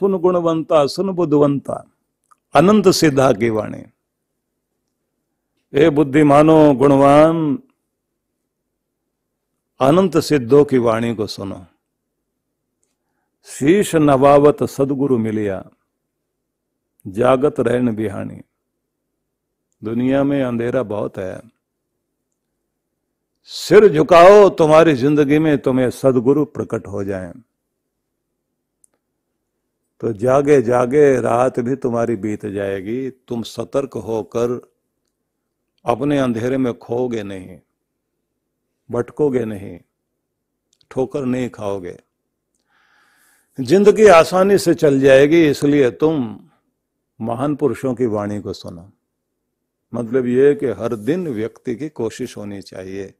सुन गुणवंता सुन बुद्धवंता अनंत सिद्धा की वाणी ए बुद्धिमानो गुणवान अनंत सिद्धों की वाणी को सुनो शीश नवावत सदगुरु मिलिया जागत रहन बिहानी दुनिया में अंधेरा बहुत है सिर झुकाओ तुम्हारी ज़िंदगी में तुम्हें सदगुरु प्रकट हो जाएँ तो जागे जागे रात भी तुम्हारी बीत जाएगी। तुम सतर्क होकर अपने अंधेरे में खोगे नहीं, भटकोगे नहीं, ठोकर नहीं खाओगे। ज़िंदगी आसानी से चल जाएगी, इसलिए तुम महान पुरुषों की वाणी को सुनो। मतलब यह कि हर दिन व्यक्ति की कोशिश होनी चाहिए।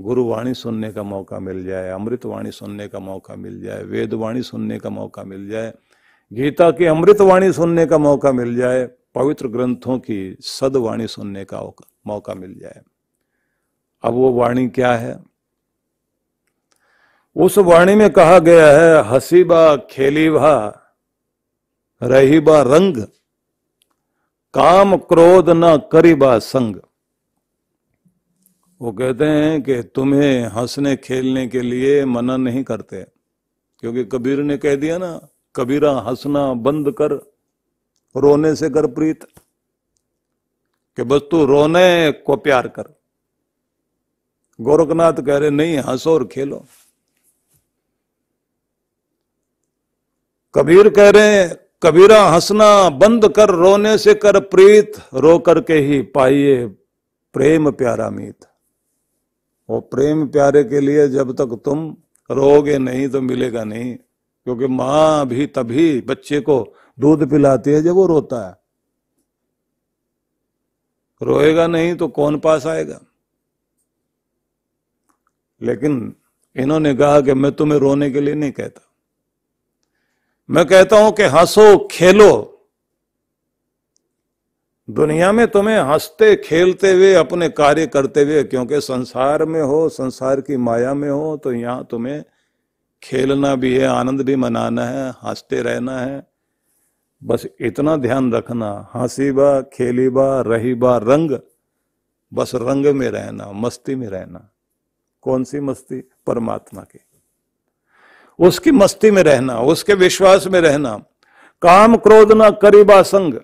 गुरुवाणी सुनने का मौका मिल जाए, अमृतवाणी सुनने का मौका मिल जाए, वेदवाणी सुनने का मौका मिल जाए, गीता की अमृतवाणी सुनने का मौका मिल जाए, पवित्र ग्रंथों की सदवाणी सुनने का मौका मिल जाए। अब वो वाणी क्या है? उस वाणी में कहा गया है, हसीबा खेलीबा, रहीबा रंग, काम क्रोध न करीबा संग। वो कहते हैं कि तुम्हें हंसने खेलने के लिए मना नहीं करते। क्योंकि कबीर ने कह दिया ना, कबीरा हंसना बंद कर, रोने से कर प्रीत, कि बस तू रोने को प्यार कर। गोरखनाथ कह रहे, नहीं, हंसो और खेलो। कबीर कह रहे हैं, कबीरा हंसना बंद कर, रोने से कर प्रीत, रो करके ही पाइए प्रेम प्यारा मीत। वो प्रेम प्यारे के लिए जब तक तुम रोगे नहीं तो मिलेगा नहीं, क्योंकि माँ भी तभी बच्चे को दूध पिलाती है जब वो रोता है। रोएगा नहीं तो कौन पास आएगा? लेकिन इन्होंने कहा कि मैं तुम्हें रोने के लिए नहीं कहता। मैं कहता हूँ कि हंसो, खेलो दुनिया में तुम्हें हँसते, खेलते हुए, अपने कार्य करते हुए, क्योंकि संसार में हो, संसार की माया में हो तो यहाँ तुम्हें खेलना भी है, आनंद भी मनाना है, हँसते रहना है। बस इतना ध्यान रखना हँसी बा खेली बा रही बा रंग, बस रंग में रहना, मस्ती में रहना। कौन सी मस्ती? परमात्मा की। उसकी मस्ती में रहना, उसके विश्वास में रहना। काम क्रोध ना करीबा संग।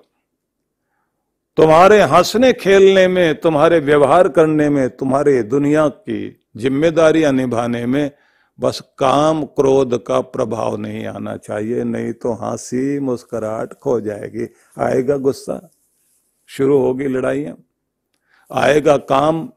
तुम्हारे हंसने खेलने में, तुम्हारे व्यवहार करने में, तुम्हारे दुनिया की जिम्मेदारियाँ निभाने में बस काम क्रोध का प्रभाव नहीं आना चाहिए, नहीं तो हँसी मुस्कुराहट खो जाएगी। आएगा गुस्सा? शुरू होगी लड़ाइयाँ। आएगा काम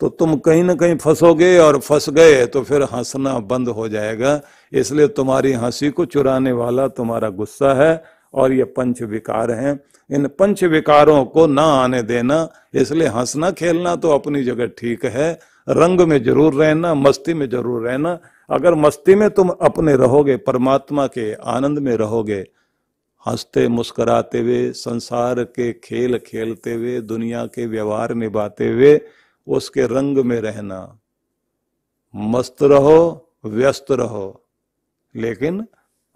तो तुम कहीं ना कहीं फंसोगे और फंस गए तो फिर हंसना बंद हो जाएगा। इसलिए तुम्हारी हँसी को चुराने वाला तुम्हारा गुस्सा है और ये पंच विकार हैं। इन पंच विकारों को ना आने देना, इसलिए हंसना खेलना तो अपनी जगह ठीक है, रंग में ज़रूर रहना, मस्ती में ज़रूर रहना। अगर मस्ती में तुम अपने रहोगे, परमात्मा के आनंद में रहोगे, हँसते मुस्कुराते हुए, संसार के खेल खेलते हुए, दुनिया के व्यवहार निभाते हुए, उसके रंग में रहना। मस्त रहो, व्यस्त रहो, लेकिन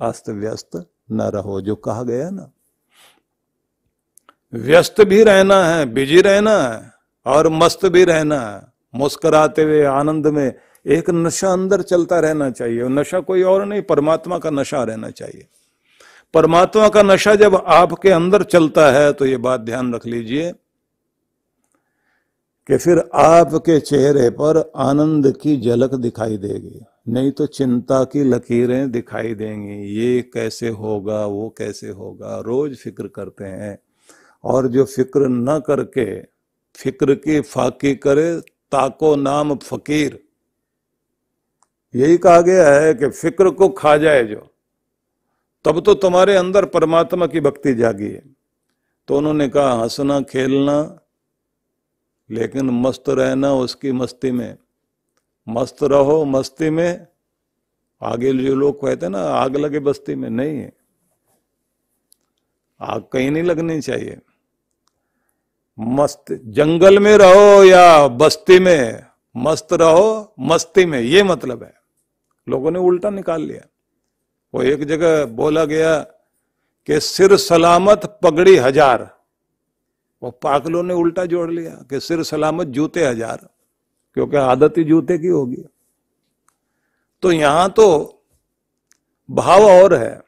अस्त व्यस्त न रहो, जो कहा गया ना। व्यस्त भी रहना है, बिज़ी रहना है और मस्त भी रहना है। मुस्कुराते हुए, आनंद में एक नशा अंदर चलता रहना चाहिए। नशा कोई और नहीं, परमात्मा का नशा रहना चाहिए। परमात्मा का नशा जब आपके अंदर चलता है तो ये बात ध्यान रख लीजिए कि फिर आपके चेहरे पर आनंद की झलक दिखाई देगी। नहीं तो चिंता की लकीरें दिखाई देंगी। ये कैसे होगा, वो कैसे होगा, रोज फ़िक्र करते हैं। और जो फ़िक्र न करके, फ़िक्र की फाकी करे ताको नाम फकीर। यही कहा गया है कि फ़िक्र को खा जाए जो, तब तो तुम्हारे अंदर परमात्मा की भक्ति जागी है। तो उन्होंने कहा, हंसना, खेलना, लेकिन मस्त रहना उसकी मस्ती में। मस्त रहो मस्ती में, आगे जो लोग कहते हैं ना, आग लगे बस्ती में, नहीं है। आग कहीं नहीं लगनी चाहिए। मस्त। जंगल में रहो या बस्ती में, मस्त रहो, मस्ती में, ये मतलब है। लोगों ने उल्टा निकाल लिया। वो एक जगह बोला गया कि सिर सलामत पगड़ी हज़ार। वो पागलों ने उल्टा जोड़ लिया कि सिर सलामत जूते हज़ार, क्योंकि आदत ही जूते की होगी। तो यहाँ तो भाव और है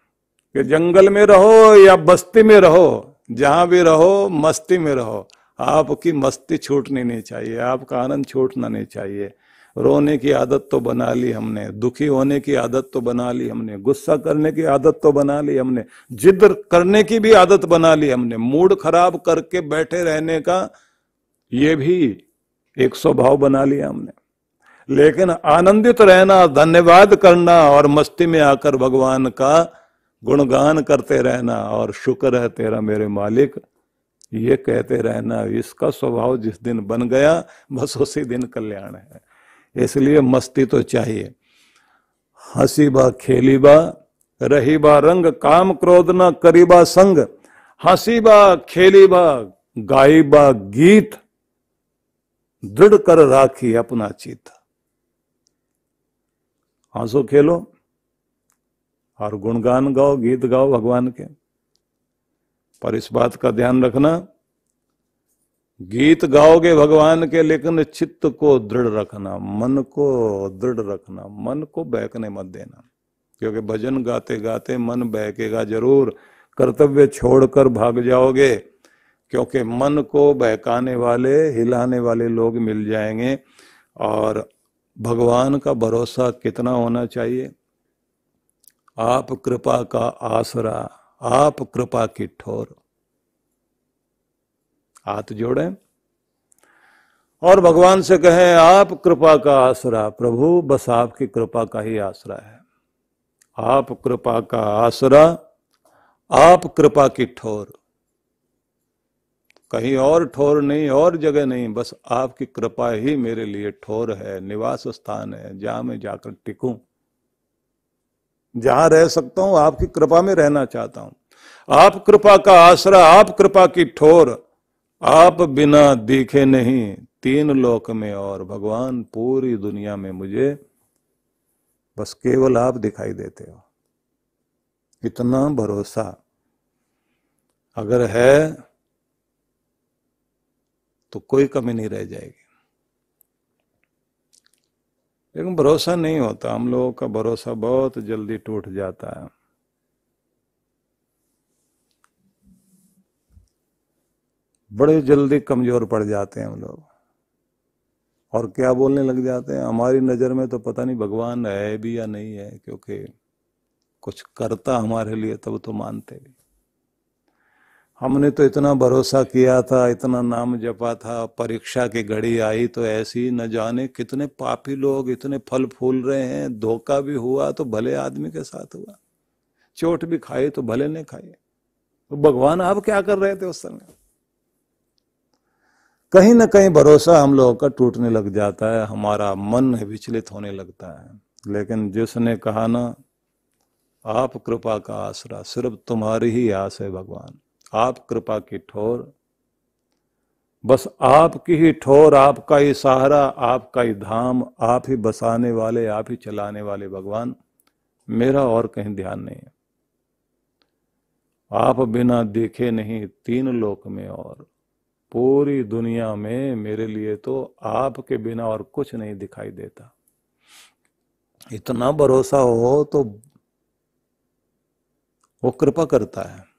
कि जंगल में रहो या बस्ती में रहो, जहाँ भी रहो, मस्ती में रहो। आपकी मस्ती छूटनी नहीं चाहिए, आपका आनंद छूटना नहीं चाहिए। रोने की आदत तो बना ली हमने, दुखी होने की आदत तो बना ली हमने, गुस्सा करने की आदत तो बना ली हमने जिद करने की भी आदत बना ली हमने, मूड खराब करके बैठे रहने का ये भी एक स्वभाव बना लिया हमने। लेकिन आनंदित रहना, धन्यवाद करना और मस्ती में आकर भगवान का गुणगान करते रहना और शुक्र है तेरा मेरे मालिक। ये कहते रहना, इसका स्वभाव जिस दिन बन गया, बस उसी दिन कल्याण है। इसलिए मस्ती तो चाहिए। हँसी बा, खेली बा, रही बा रंग, काम क्रोध न करीबा संग। हँसी बा, खेली बा, गाई बा गीत, दृढ़ कर राखी अपना चित। हंसो खेलो और गुणगान गाओ, गीत गाओ भगवान के। पर इस बात का ध्यान रखना, गीत गाओगे भगवान के, लेकिन चित्त को दृढ़ रखना, मन को दृढ़ रखना, मन को बहकने मत देना। क्योंकि भजन गाते गाते मन बहकेगा ज़रूर। कर्तव्य छोड़कर भाग जाओगे, क्योंकि मन को बहकाने वाले, हिलाने वाले लोग मिल जाएँगे। और भगवान का भरोसा कितना होना चाहिए? आप कृपा का आसरा। आप कृपा की ठोर। हाथ जोड़े। और भगवान से कहें, आप कृपा का आसरा, प्रभु बस आपकी कृपा का ही आसरा है। आप कृपा का आसरा, आप कृपा की ठोर। कहीं और ठोर नहीं, और जगह नहीं, बस आपकी कृपा ही मेरे लिए ठोर है, निवास स्थान है, जहाँ मैं जाकर टिकूं। जहाँ रह सकता हूँ, आपकी कृपा में रहना चाहता हूँ। आप कृपा का आसरा, आप कृपा की ठोर, आप बिना दिखे नहीं, तीन लोक में और, भगवान पूरी दुनिया में मुझे बस केवल आप दिखाई देते हो। इतना भरोसा अगर है तो कोई कमी नहीं रह जाएगी। लेकिन भरोसा नहीं होता। हम लोगों का भरोसा बहुत जल्दी टूट जाता है। बड़े जल्दी कमज़ोर पड़ जाते हैं हम लोग। और क्या बोलने लग जाते हैं? हमारी नज़र में तो पता नहीं भगवान है भी या नहीं है, क्योंकि कुछ करता हमारे लिए तब तो मानते भी। हमने तो इतना भरोसा किया था, इतना नाम जपा था, परीक्षा की घड़ी आई तो ऐसी न जाने कितने पापी लोग इतने फल फूल रहे हैं, धोखा भी हुआ तो भले आदमी के साथ हुआ, चोट भी खाई तो भले ने खाई। तो भगवान आप क्या कर रहे थे उस समय? कहीं ना कहीं भरोसा हम लोगों का टूटने लग जाता है, हमारा मन विचलित होने लगता है। लेकिन जिसने कहा ना, आप कृपा का आसरा, सिर्फ़ तुम्हारी ही आस है भगवान। आप कृपा की ठोर। बस आपकी ही ठोर, आपका ही सहारा, आपका ही धाम, आप ही बसाने वाले, आप ही चलाने वाले भगवान। मेरा और कहीं ध्यान नहीं है। आप बिना देखे नहीं तीन लोक में और। पूरी दुनिया में मेरे लिए तो आपके बिना और कुछ नहीं दिखाई देता। इतना भरोसा हो तो वो कृपा करता है।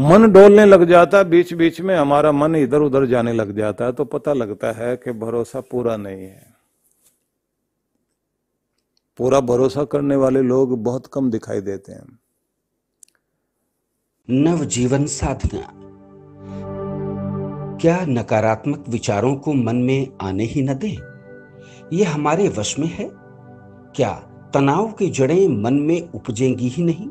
मन डोलने लग जाता बीच बीच में हमारा मन इधर उधर जाने लग जाता है तो पता लगता है कि भरोसा पूरा नहीं है। पूरा भरोसा करने वाले लोग बहुत कम दिखाई देते हैं। नव जीवन साधना। क्या नकारात्मक विचारों को मन में आने ही न दें? ये हमारे वश में है? क्या तनाव की जड़ें मन में उपजेंगी ही नहीं?